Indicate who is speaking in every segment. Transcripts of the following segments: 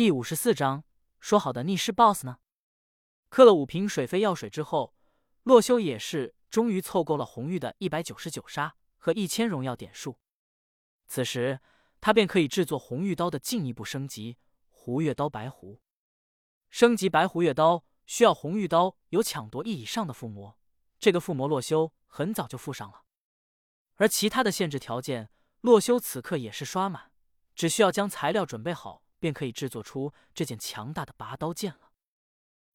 Speaker 1: 第五十四章，说好的逆尸 BOSS 呢？喝了五瓶水飞药水之后，洛修也是终于凑够了红玉的一百九十九杀和一千荣耀点数。此时，他便可以制作红玉刀的进一步升级——胡月刀白狐。升级白狐月刀需要红玉刀有抢夺一以上的附魔，这个附魔洛修很早就附上了。而其他的限制条件，洛修此刻也是刷满，只需要将材料准备好。便可以制作出这件强大的拔刀剑了。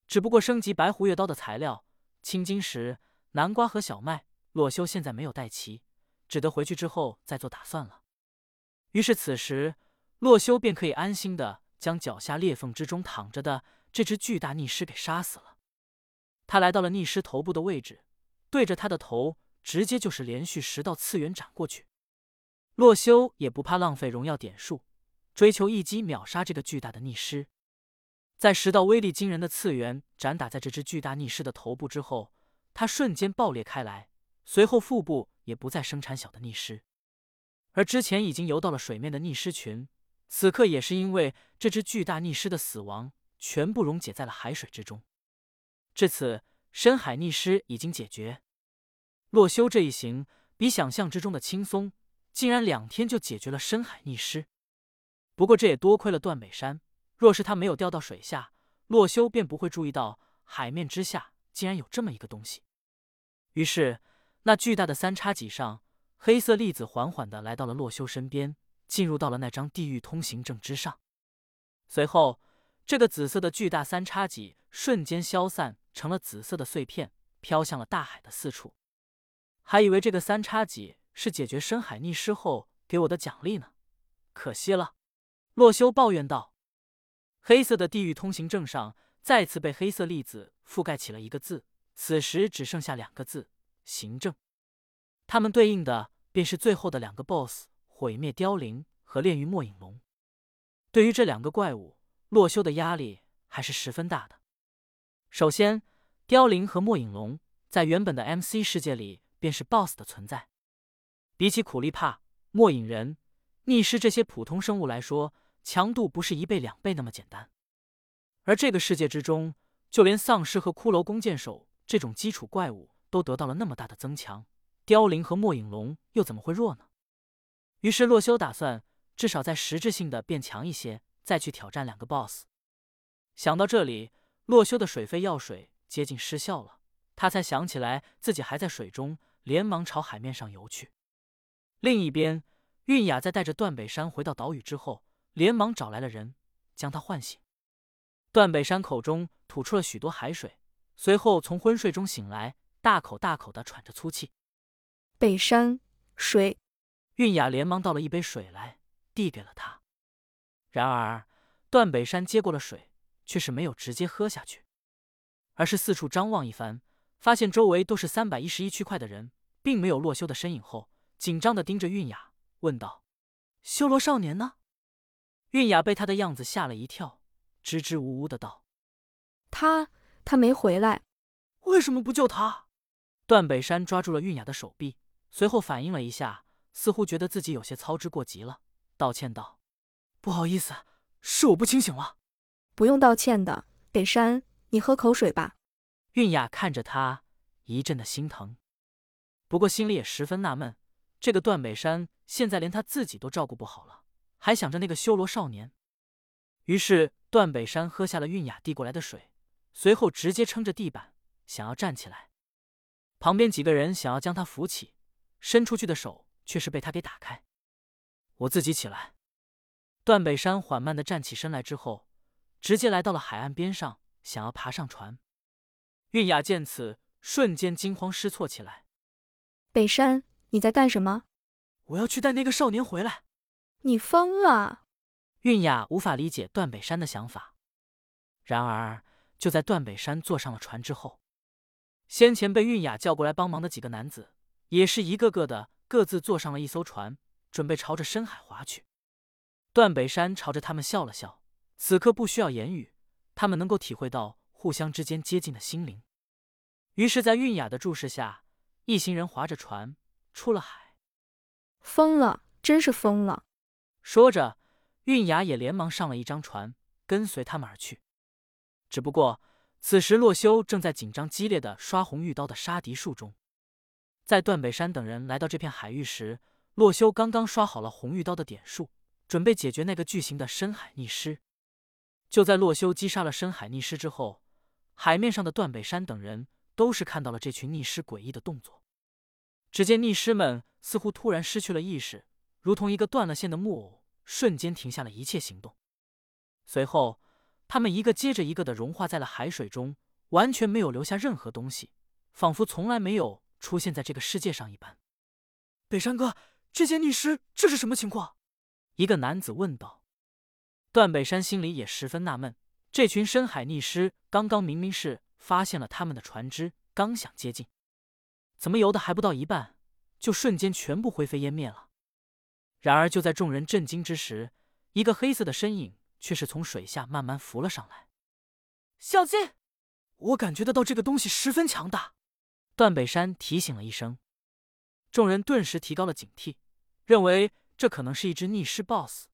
Speaker 1: 只不过升级白狐月刀的材料青金石、南瓜和小麦，洛修现在没有带齐，只得回去之后再做打算了。于是此时，洛修便可以安心的将脚下裂缝之中躺着的这只巨大逆尸给杀死了。他来到了逆尸头部的位置，对着他的头直接就是连续十道次元斩过去。洛修也不怕浪费荣耀点数。追求一击秒杀这个巨大的逆尸，在十道威力惊人的次元斩打在这只巨大逆尸的头部之后，它瞬间爆裂开来，随后腹部也不再生产小的逆尸。而之前已经游到了水面的逆尸群，此刻也是因为这只巨大逆尸的死亡，全部溶解在了海水之中。至此，深海逆尸已经解决。洛修这一行比想象之中的轻松，竟然两天就解决了深海逆尸。不过这也多亏了段北山，若是他没有掉到水下，洛修便不会注意到海面之下竟然有这么一个东西。于是，那巨大的三叉戟上，黑色粒子缓缓的来到了洛修身边，进入到了那张地狱通行证之上。随后，这个紫色的巨大三叉戟瞬间消散成了紫色的碎片，飘向了大海的四处。还以为这个三叉戟是解决深海逆尸后给我的奖励呢，可惜了。洛修抱怨道：“黑色的地狱通行证上再次被黑色粒子覆盖起了一个字，此时只剩下两个字‘行政’。它们对应的便是最后的两个 BOSS：毁灭凋零和炼狱末影龙。对于这两个怪物，洛修的压力还是十分大的。首先，凋零和末影龙在原本的 MC 世界里便是 BOSS 的存在，比起苦力怕、末影人、逆尸这些普通生物来说。”强度不是一倍两倍那么简单，而这个世界之中，就连丧尸和骷髅弓箭手这种基础怪物都得到了那么大的增强，凋零和末影龙又怎么会弱呢？于是洛修打算至少在实质性的变强一些，再去挑战两个 BOSS。想到这里，洛修的水肺药水接近失效了，他才想起来自己还在水中，连忙朝海面上游去。另一边，韵雅在带着段北山回到岛屿之后。连忙找来了人，将他唤醒。段北山口中吐出了许多海水，随后从昏睡中醒来，大口大口的喘着粗气。
Speaker 2: 北山，水。
Speaker 1: 韵雅连忙倒了一杯水来，递给了他。然而，段北山接过了水，却是没有直接喝下去，而是四处张望一番，发现周围都是三百一十一区块的人，并没有洛修的身影后，紧张的盯着韵雅，问道：“修罗少年呢？”韵雅被他的样子吓了一跳，支支吾吾的道：“
Speaker 2: 他他没回来，
Speaker 1: 为什么不救他？”段北山抓住了韵雅的手臂，随后反应了一下，似乎觉得自己有些操之过急了，道歉道：“不好意思，是我不清醒了。”
Speaker 2: 不用道歉的，北山，你喝口水吧。
Speaker 1: 韵雅看着他，一阵的心疼，不过心里也十分纳闷，这个段北山现在连他自己都照顾不好了。还想着那个修罗少年，于是段北山喝下了韵雅递过来的水，随后直接撑着地板想要站起来。旁边几个人想要将他扶起，伸出去的手却是被他给打开。我自己起来。段北山缓慢的站起身来之后，直接来到了海岸边上，想要爬上船。韵雅见此，瞬间惊慌失措起来。
Speaker 2: 北山，你在干什么？
Speaker 1: 我要去带那个少年回来。
Speaker 2: 你疯了！
Speaker 1: 韵雅无法理解段北山的想法。然而，就在段北山坐上了船之后，先前被韵雅叫过来帮忙的几个男子，也是一个个的各自坐上了一艘船，准备朝着深海划去。段北山朝着他们笑了笑，此刻不需要言语，他们能够体会到互相之间接近的心灵。于是，在韵雅的注视下，一行人划着船出了海。
Speaker 2: 疯了，真是疯了！
Speaker 1: 说着，韵雅也连忙上了一张船，跟随他们而去。只不过此时洛修正在紧张激烈的刷红玉刀的杀敌术中。在段北山等人来到这片海域时，洛修刚刚刷好了红玉刀的点数，准备解决那个巨型的深海逆尸。就在洛修击杀了深海逆尸之后，海面上的段北山等人都是看到了这群逆尸诡异的动作。只见逆尸们似乎突然失去了意识，如同一个断了线的木偶，瞬间停下了一切行动。随后，他们一个接着一个的融化在了海水中，完全没有留下任何东西，仿佛从来没有出现在这个世界上一般。
Speaker 3: 北山哥，这些逆尸这是什么情况？
Speaker 1: 一个男子问道。段北山心里也十分纳闷，这群深海逆尸刚刚明明是发现了他们的船只，刚想接近。怎么游的还不到一半，就瞬间全部灰飞烟灭了？然而就在众人震惊之时，一个黑色的身影却是从水下慢慢浮了上来。
Speaker 3: 小心！我感觉得到这个东西十分强大。
Speaker 1: 段北山提醒了一声，众人顿时提高了警惕，认为这可能是一只逆尸 BOSS。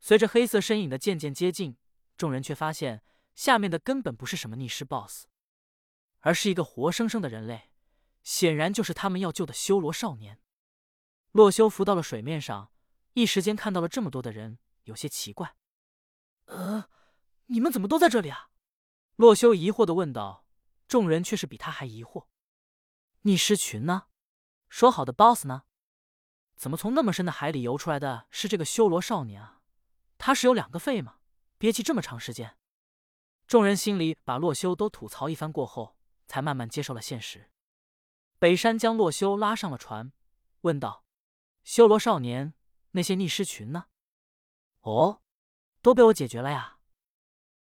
Speaker 1: 随着黑色身影的渐渐接近，众人却发现下面的根本不是什么逆尸 BOSS，而是一个活生生的人类。显然就是他们要救的修罗少年。洛修浮到了水面上，一时间看到了这么多的人，有些奇怪。
Speaker 3: 呃，你们怎么都在这里啊？
Speaker 1: 洛修疑惑的问道。众人却是比他还疑惑。逆尸群呢？说好的 BOSS 呢？怎么从那么深的海里游出来的是这个修罗少年啊？他是有两个肺吗？憋气这么长时间？众人心里把洛修都吐槽一番过后，才慢慢接受了现实。北山将洛修拉上了船，问道：“修罗少年，那些逆尸群呢？”“
Speaker 3: 哦，
Speaker 1: 都被我解决了呀。”